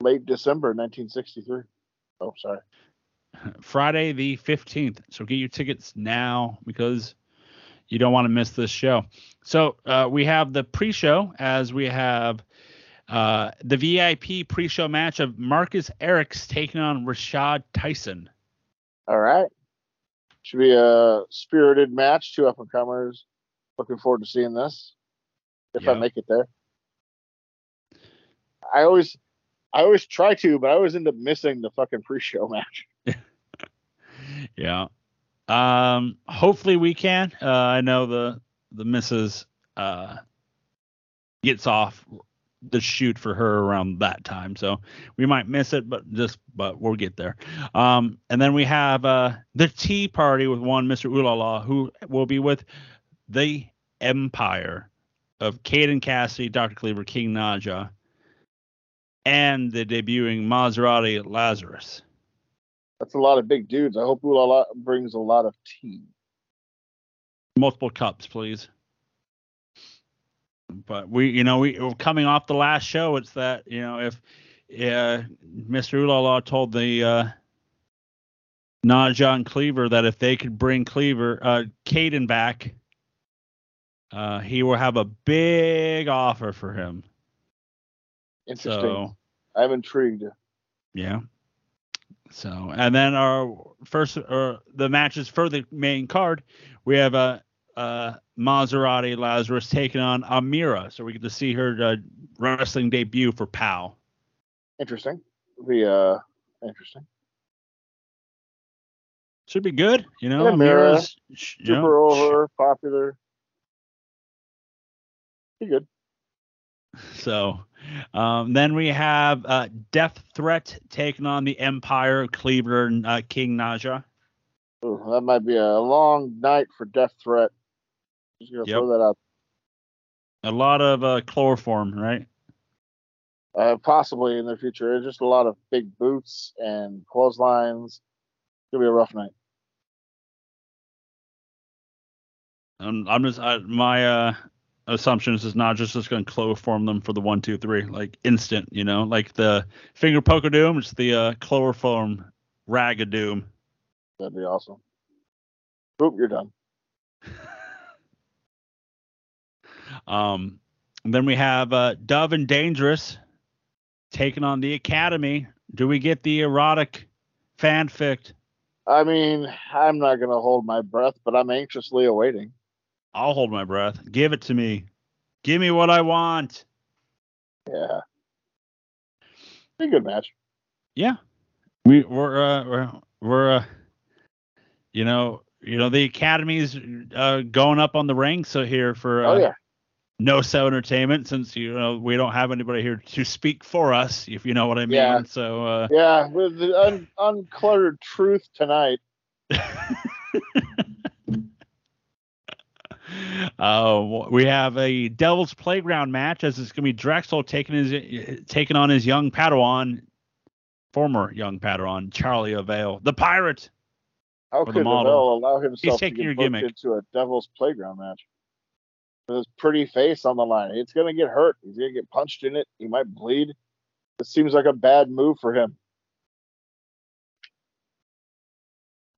Late December 1963. Oh, sorry. Friday the 15th. So get your tickets now because you don't want to miss this show. So uh, we have the pre show as we have uh, the VIP pre show match of Marcus Erics taking on Rashad Tyson. All right. Should be a spirited match. Two up and comers. Looking forward to seeing this. If I make it there. I always I always try to, but I always end up missing the fucking pre-show match. yeah. Um. Hopefully we can. Uh, I know the the missus uh gets off the shoot for her around that time, so we might miss it, but just but we'll get there. Um. And then we have uh the tea party with one Mr. Ulala who will be with the Empire of Caden Cassidy, Dr. Cleaver, King Naja, and the debuting Maserati Lazarus. That's a lot of big dudes. I hope Ulala brings a lot of tea. Multiple cups, please. But we, you know, we we're coming off the last show. It's that, you know, if uh, Mr. Ulala told the uh, Naja and Cleaver that if they could bring Cleaver, uh, Caden back, uh, he will have a big offer for him. Interesting. So, I'm intrigued. yeah. So, and then our first, or the matches for the main card, we have a, uh Maserati Lazarus taking on Amira. So we get to see her uh, wrestling debut for POW. Interesting. The uh, interesting. Should be good, you know. Amira, Amira's sh- you Super know, over, popular. Be good. So, um, then we have uh, Death Threat taking on the Empire, Cleaver, and uh, King Naja. Ooh, that might be a long night for Death Threat. Just gonna Yep. throw that out. A lot of uh, chloroform, right? Uh, possibly in the future. Just a lot of big boots and clotheslines. It's gonna be a rough night. I'm, I'm just I, my uh, assumptions is not just just going to chloroform them for the one, two, three, like instant, you know, like the finger poker doom. It's the uh, chloroform doom. That'd be awesome. Boop, you're done. Um, then we have uh, Dove and Dangerous taking on the Academy. Do we get the erotic fanfic? I mean, I'm not gonna hold my breath, but I'm anxiously awaiting. I'll hold my breath. Give it to me. Give me what I want. Yeah. Be a good match. Yeah, we we're uh, we're we're uh, you know you know the Academy's uh, going up on the ranks so here for uh, oh yeah. No so entertainment since you know we don't have anybody here to speak for us if you know what I mean. Yeah. So uh, Yeah, with the un- uncluttered truth tonight. Uh, we have a Devil's Playground match as it's going to be Drexel taking his taking on his young Padawan, former young Padawan Charlie Lavelle, the pirate. How the could model. Lavelle allow himself to taking get your gimmick. into a Devil's Playground match? With his pretty face on the line. It's gonna get hurt. He's gonna get punched in it. He might bleed. This seems like a bad move for him.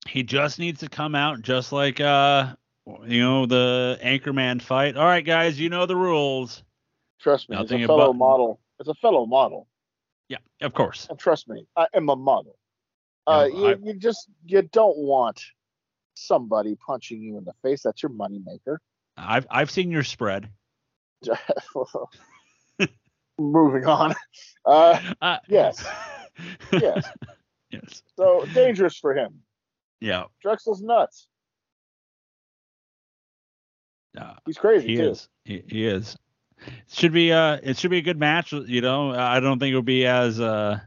He just needs to come out just like uh you know the Anchorman fight. All right, guys, you know the rules. Trust me, Nothing it's a fellow about- model. It's a fellow model. Yeah, of course. And trust me, I am a model. Uh, No, you, I- you just you don't want somebody punching you in the face. That's your moneymaker. I've I've seen your spread. Moving on. Uh, Uh, Yes. yes. yes. So dangerous for him. Yeah. Drexel's nuts. Uh, He's crazy he too. is. He, he is. Should be uh it should be a good match, you know. I don't think it'll be as uh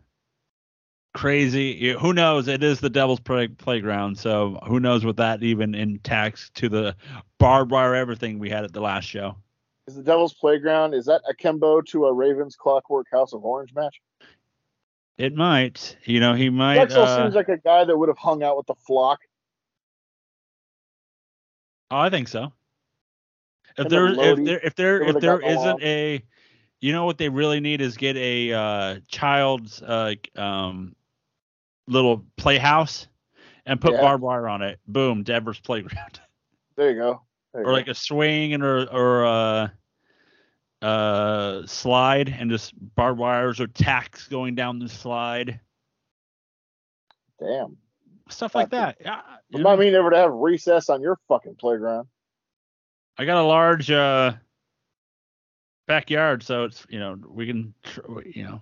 crazy. Who knows? It is the Devil's play- Playground, so who knows what that even impacts to the barbed wire everything we had at the last show. Is the Devil's Playground? Is that akimbo to a Ravens Clockwork House of Orange match? It might, you know, he might. Drexel Uh, seems like a guy that would have hung out with the flock. oh, I think so. If there, the if there, if there, if there isn't a, you know what they really need is get a uh, child's uh, um, little playhouse and put Yeah. barbed wire on it. Boom, Devil's playground, There you go. There you or go. like a swing and or or a uh, slide and just barbed wires or tacks going down the slide, Damn. stuff like that. Yeah, you Remind know, me never to have recess on your fucking playground. I got a large uh, backyard, so it's you know we can you know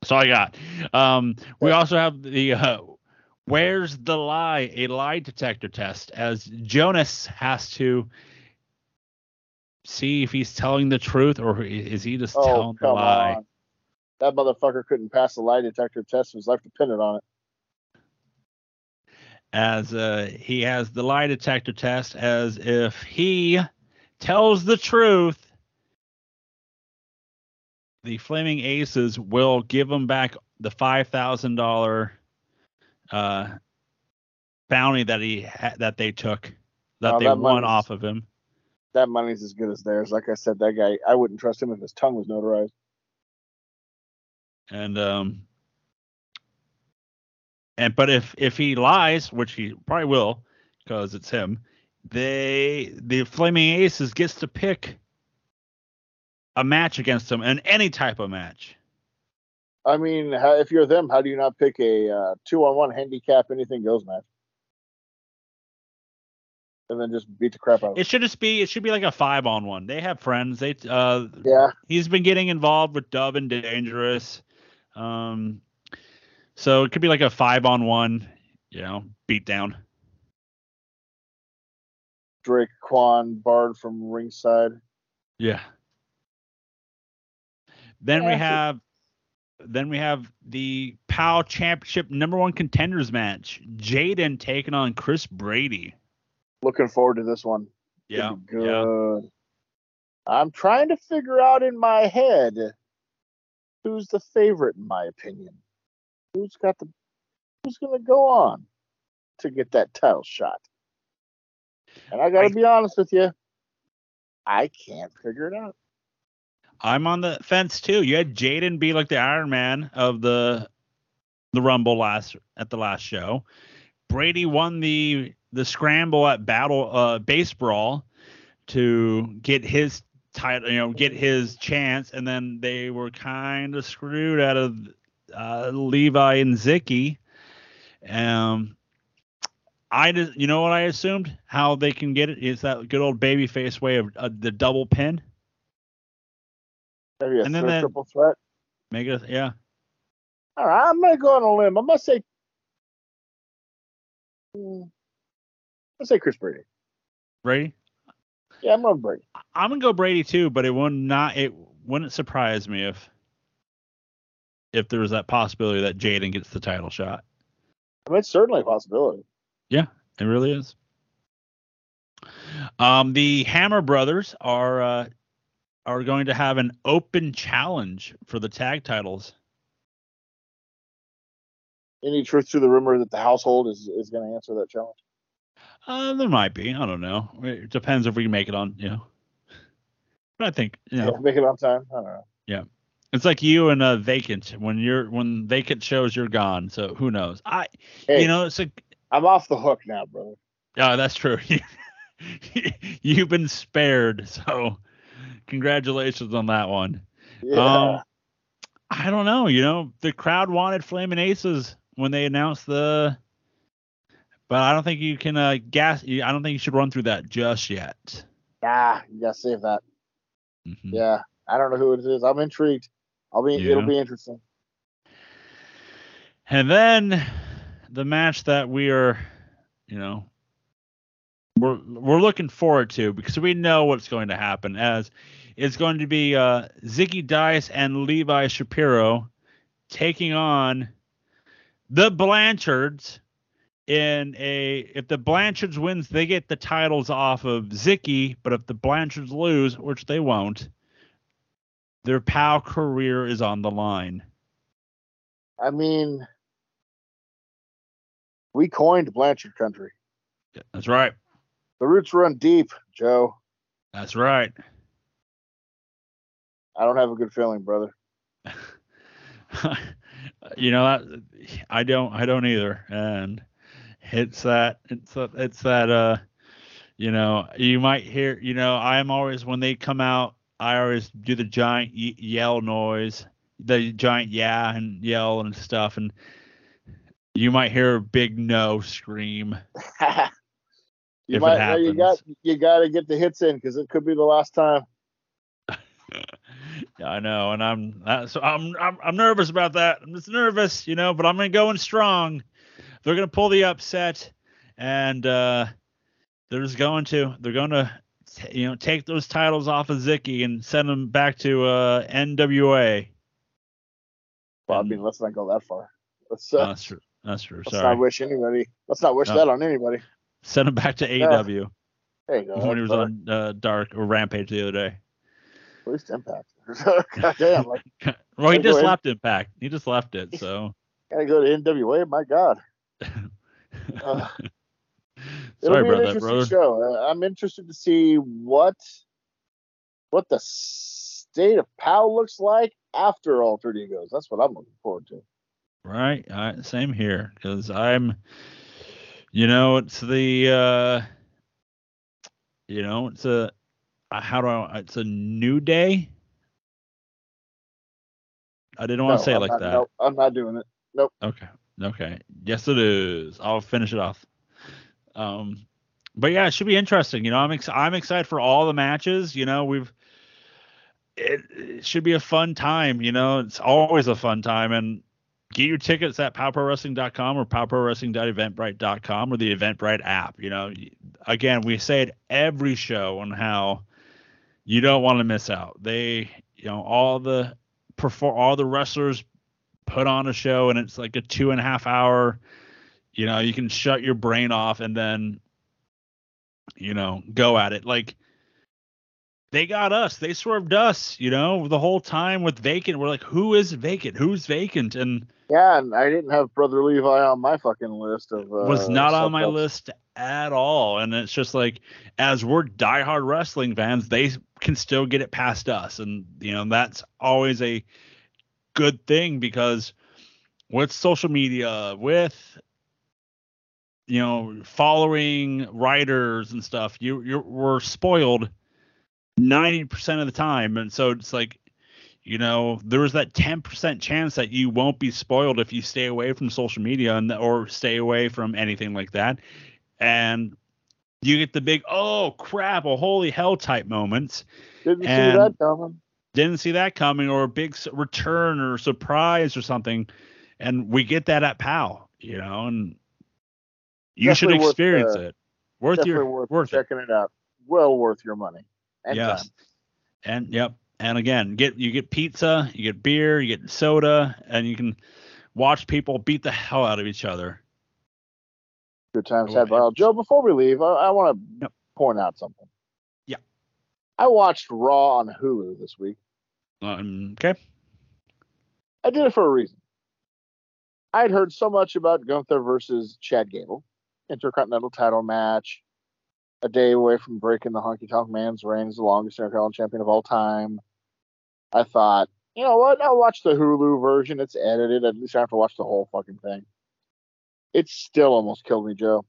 That's all I got. Um, we also have the uh, where's the lie? A lie detector test as Jonas has to see if he's telling the truth or is he just Oh, telling the lie. on. That motherfucker couldn't pass the lie detector test. His life depended on it. As uh, he has the lie detector test, as if he tells the truth, the Flaming Aces will give him back the five thousand dollar uh, bounty that he ha- that they took that Oh, they that won off of him. That money's as good as theirs. Like I said, that guy, I wouldn't trust him if his tongue was notarized. And um and but if if he lies, which he probably will, because it's him, they the Flaming Aces gets to pick a match against them in any type of match. I mean, how, if you're them, how do you not pick a uh, two-on-one handicap anything goes match, and then just beat the crap out? It should just be it should be like a five on one. They have friends. They uh Yeah, he's been getting involved with Dub and Dangerous. Um so it could be like a five on one, you know, beat down. Drake Quan Bard from ringside. Yeah. Then we Yeah, so- have then we have the POW Championship number one contenders match. Jaden taking on Chris Brady. Looking forward to this one. Yeah. be Yeah. good. I'm trying to figure out in my head who's the favorite, in my opinion. Who's got the who's gonna go on to get that title shot? And I gotta I- be honest with you, I can't figure it out. I'm on the fence too. You had Jaden be like the Iron Man of the the Rumble last at the last show. Brady won the the scramble at Battle uh Base Brawl to get his title, you know, get his chance, and then they were kind of screwed out of uh, Levi and Zicky. Um, I just, you know what I assumed how they can get it is that good old babyface way of uh, the double pin. Maybe a And then third that- triple threat. It, yeah. All right, I'm gonna go on a limb. I'm gonna say, Hmm. let's say Chris Brady. Brady. Yeah, I'm on Brady. I'm gonna go Brady too, but it would not it wouldn't surprise me if if there was that possibility that Jaden gets the title shot. I mean, it's certainly a possibility. Yeah, it really is. Um, the Hammer Brothers are uh, are going to have an open challenge for the tag titles. Any truth to the rumor that the household is is going to answer that challenge? Uh, there might be. I don't know. It depends if we can make it on. You know. But I think you know Yeah, make it on time. I don't know. Yeah. It's like you and uh, vacant. When you're when vacant shows, you're gone. So who knows? I Hey, you know it's a I'm off the hook now, brother. Oh, that's true. You've been spared, so congratulations on that one. Yeah. Um, I don't know. You know, the crowd wanted Flaming Aces when they announced the, but I don't think you can uh, gas. I don't think you should run through that just yet. ah, you gotta save that. Mhm. Yeah, I don't know who it is. I'm intrigued. I'll be. Yeah. It'll be interesting. And then the match that we are, you know, we're we're looking forward to because we know what's going to happen as it's going to be uh, Zicky Dice and Levi Shapiro taking on the Blanchards in a if the Blanchards wins they get the titles off of Zicky but if the Blanchards lose which they won't their pal career is on the line I mean, we coined Blanchard Country. that's right The roots run deep, Joe. that's right I don't have a good feeling, brother. you know that I don't I don't either and it's that it's that it's that uh you know you might hear you know I'm always when they come out I always do the giant y- yell noise the giant yeah and yell and stuff and you might hear a big no scream you If it might. you got. You got to get the hits in because it could be the last time. Yeah, I know, and I'm uh, so I'm, I'm I'm nervous about that. I'm just nervous, you know, but I'm gonna go in strong. They're gonna pull the upset, and uh, they're just going to they're going to you know take those titles off of Zicky and send them back to uh, NWA. Well, I mean, let's not go that far. Let's, uh, that's true. That's true. let's Sorry. not wish anybody. Let's not wish No. that on anybody. Send him back to AEW There you go. when he was on uh, Dark or Rampage the other day. At least Impact. God damn, like well, he just left Impact. He just left it. So. gotta go to NWA. My God. Uh, Sorry about that, brother. show. Uh, I'm interested to see what what the state of POW looks like after Altered Egos. That's what I'm looking forward to. Right. I, same here. Because I'm, you know, it's the, uh, you know, it's a, uh, how do I, it's a new day. I didn't want No, to say it I'm like not, that. No, I'm not doing it. Nope. Okay. Okay. Yes, it is. I'll finish it off. Um, but yeah, it should be interesting. You know, I'm ex- I'm excited for all the matches. You know, we've it, it should be a fun time. You know, it's always a fun time. And get your tickets at powprowrestling.com or powprowrestling.eventbrite.com or the Eventbrite app. You know, again, we say it every show on how you don't want to miss out. They, you know, all the perform all the wrestlers put on a show and it's like a two and a half hour you know you can shut your brain off and then you know go at it like they got us. They swerved us you know the whole time with vacant. We're like who is vacant? Who's vacant? And Yeah, and I didn't have Brother Levi on my fucking list of. Uh, was not on my subjects. list at all. And it's just like as we're diehard wrestling fans they can still get it past us. And you know that's always a good thing because with social media with you know following writers and stuff you you're we're spoiled 90% of the time and so it's like you know there's that 10% chance that you won't be spoiled if you stay away from social media and or stay away from anything like that and you get the big oh crap or holy hell type moments Didn't and- see that coming. didn't see that coming or a big return or surprise or something and we get that at POW you know and you should Definitely worth, experience uh, it worth your worth, worth it checking it. out. Well worth your money. And time. and yep and again get you get pizza you get beer you get soda and you can watch people beat the hell out of each other Good times Oh, had by Joe, before we leave, I, I want to Yep. point out something. Yeah. I watched Raw on Hulu this week. um, okay I did it for a reason. I had heard so much about Gunther versus Chad Gable, Intercontinental title match, a day away from breaking the Honky Tonk Man's reign as the longest Intercontinental champion of all time. I thought, you know what? I'll watch the Hulu version. It's edited. At least I don't have to watch the whole fucking thing. It still almost killed me, Joe.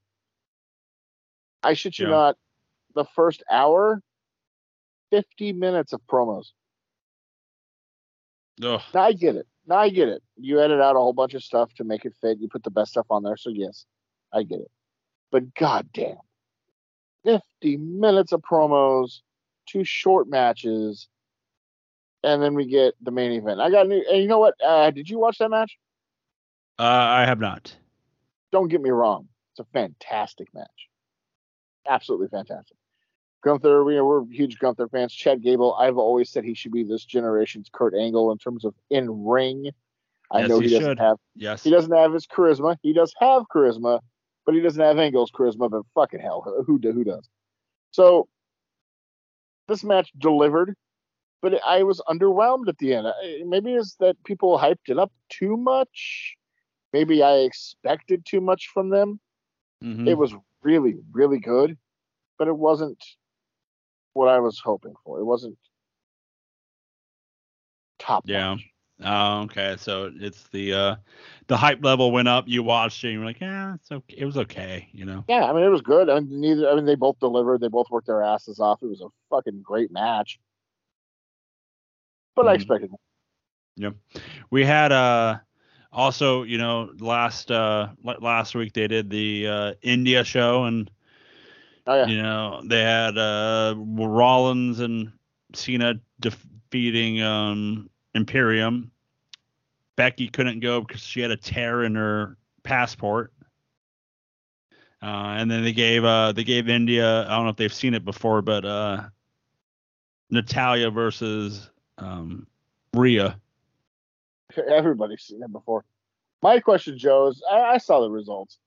I shit you Yeah. not. The first hour, 50 minutes of promos. Ugh. Now I get it. Now I get it. You edit out a whole bunch of stuff to make it fit. You put the best stuff on there. So yes, I get it. But goddamn, fifty minutes of promos, two short matches, and then we get the main event. I got new. And you know what? Uh, did you watch that match? uh, i have not Don't get me wrong. It's a fantastic match. Absolutely fantastic. Gunther, we we're huge Gunther fans. Chad Gable, I've always said he should be this generation's Kurt Angle in terms of in ring. I Yes, know he he, doesn't should. have yes he doesn't have his charisma. He does have charisma, but he doesn't have Angle's charisma. But fucking hell, who who does? So this match delivered, but I was underwhelmed at the end. Maybe it's that people hyped it up too much. Maybe I expected too much from them. Mhm. It was really, really good, but it wasn't what I was hoping for. It wasn't top. Yeah. notch. Oh, okay. So it's the uh the hype level went up. You watched it, and you're like, yeah, it's okay. It was okay, you know. Yeah, I mean it was good. I mean neither. I mean they both delivered. They both worked their asses off. It was a fucking great match. But I Mhm. expected. Yeah, We had uh also, you know, last uh last week they did the uh India show, and Oh yeah, you know they had uh Rollins and Cena def- defeating um, Imperium. Becky couldn't go because she had a tear in her passport. Uh, and then they gave uh, they gave India. I don't know if they've seen it before, but uh, Natalya versus um, Rhea. Everybody's seen it before. My question, Joe, is I, I saw the results.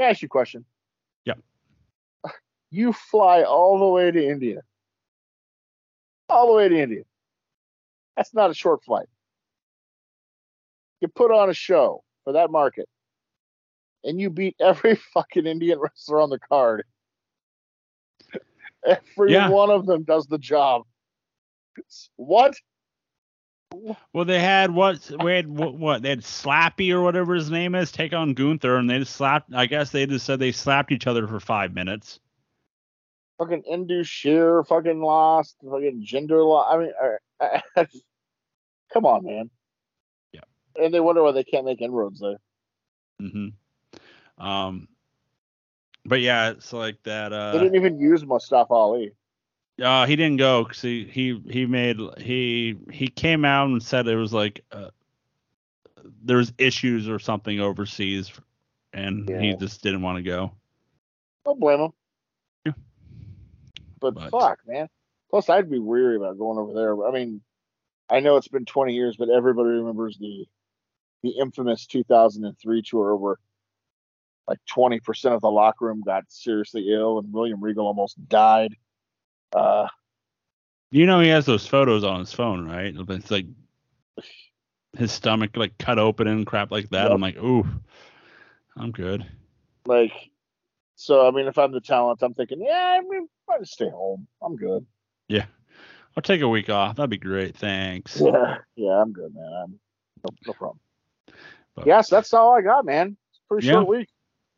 Can I ask you a question? Yep. You fly all the way to India. All the way to India. That's not a short flight. You put on a show for that market, and you beat every fucking Indian wrestler on the card. Every Yeah. one of them does the job. What? Well, they had what? We had what, what? They had Slappy or whatever his name is take on Gunther, and they just slapped. I guess they just said they slapped each other for five minutes. Fucking Indus Sher, fucking lost. Fucking Jinder lost. I mean, uh, come on, man. Yeah. And they wonder why they can't make inroads there. Mm-hmm. Um, but yeah, it's like that. they Uh, didn't even use Mustafa Ali. uh, he didn't go because he he he made he he came out and said it was like uh, there was issues or something overseas, and he just didn't want to go. Don't blame him. Yeah. But, But- fuck, man. Plus, I'd be weary about going over there. I mean, I know it's been 20 years, but everybody remembers the the infamous 2003 tour where like 20% of the locker room got seriously ill and William Regal almost died. Uh, You know he has those photos on his phone, right? It's like his stomach like cut open and crap like that. Yep. I'm like, ooh, I'm good. like, so I mean, if I'm the talent, I'm thinking, yeah, I mean, I just stay home. I'm good. Yeah, I'll take a week off. That'd be great. Thanks. Yeah, yeah, I'm good, man. I'm no, no problem. But- yes, that's all I got, man. It's a pretty Yeah. short week.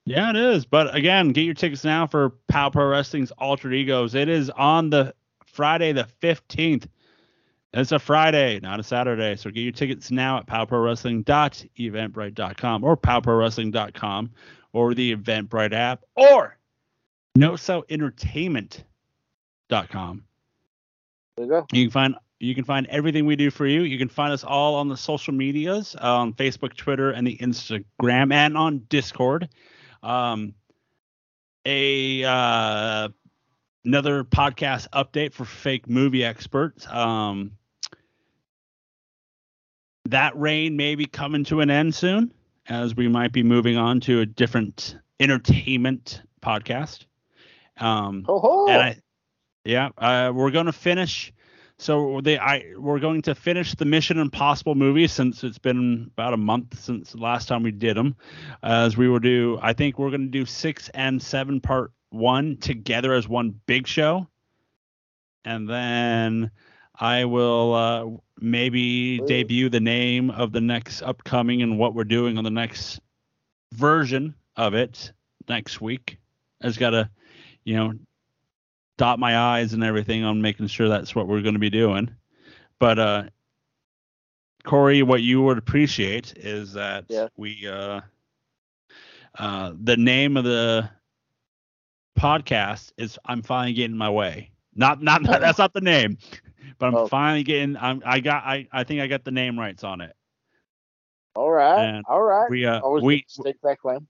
Yeah, it is. But again, get your tickets now for Pow Pro Wrestling's Altered Egos. It is on the Friday the 15th. It's a Friday, not a Saturday. So get your tickets now at powprowrestling.eventbrite.com or powprowrestling.com or the Eventbrite app or nosoentertainment.com. There you go. You can find you can find everything we do for you. You can find us all on the social medias on Facebook, Twitter, and the Instagram, and on Discord. Um, a uh, another podcast update for fake movie experts. Um, that rain may be coming to an end soon, as we might be moving on to a different entertainment podcast. Um, Ho ho. and I, yeah, uh, we're going to finish. So they, I, we're going to finish the Mission Impossible movie since it's been about a month since the last time we did them. as we will do, I think we're going to do six and seven part one together as one big show, and then I will uh, maybe Ooh. debut the name of the next upcoming and what we're doing on the next version of it next week. I just gotta, you know, dot my i's and everything on making sure that's what we're going to be doing. But uh, Corey, what you would appreciate is that Yeah. we uh, uh, the name of the podcast is "I'm finally getting my way." Not not that's not the name, but I'm Oh. finally getting. I'm I got I I think I got the name rights on it. all right. and All right. We uh Always we stake that claim.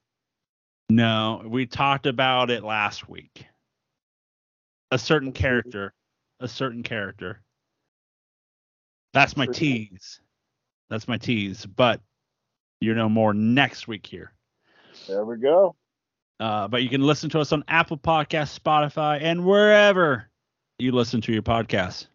no we talked about it last week. A certain character, a certain character. That's my tease. That's my tease. But you know more next week here. There we go. Uh, but you can listen to us on Apple Podcasts, Spotify, and wherever you listen to your podcasts.